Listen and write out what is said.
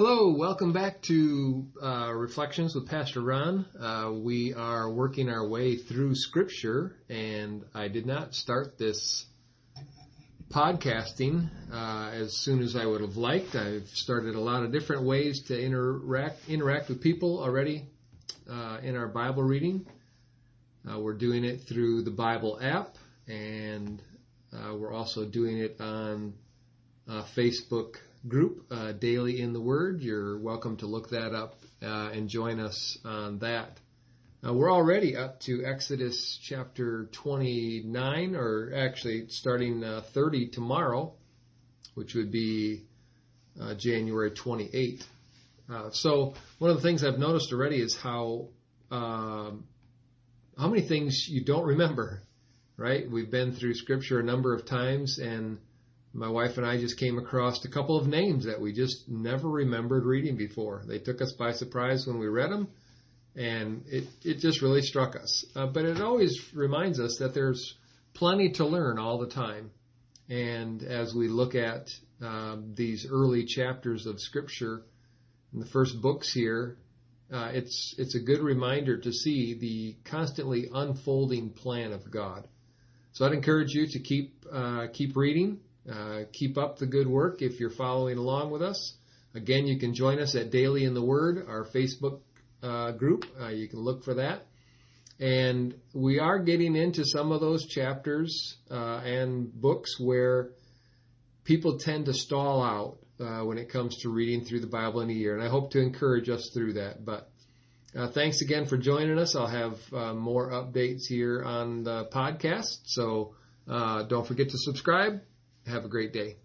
Hello, welcome back to uh, Reflections with Pastor Ron. Uh, we are working our way through Scripture, and I did not start this podcasting uh, as soon as I would have liked. I've started a lot of different ways to interact interact with people already uh, in our Bible reading. Uh, we're doing it through the Bible app, and uh, we're also doing it on Facebook group, uh, Daily in the Word. You're welcome to look that up uh, and join us on that. Uh, we're already up to Exodus chapter 29, or actually starting uh, 30 tomorrow, which would be uh, January 28. Uh, so one of the things I've noticed already is how um, how many things you don't remember, right? We've been through Scripture a number of times, and my wife and I just came across a couple of names that we just never remembered reading before. They took us by surprise when we read them, and it, it just really struck us. Uh, but it always reminds us that there's plenty to learn all the time. And as we look at um, these early chapters of Scripture, in the first books here, uh, it's it's a good reminder to see the constantly unfolding plan of God. So I'd encourage you to keep uh, keep reading. Uh, keep up the good work if you're following along with us. Again, you can join us at Daily in the Word, our Facebook uh, group. Uh, you can look for that. And we are getting into some of those chapters uh, and books where people tend to stall out uh, when it comes to reading through the Bible in a year. And I hope to encourage us through that. But thanks again for joining us. I'll have more updates here on the podcast. So don't forget to subscribe have a great day.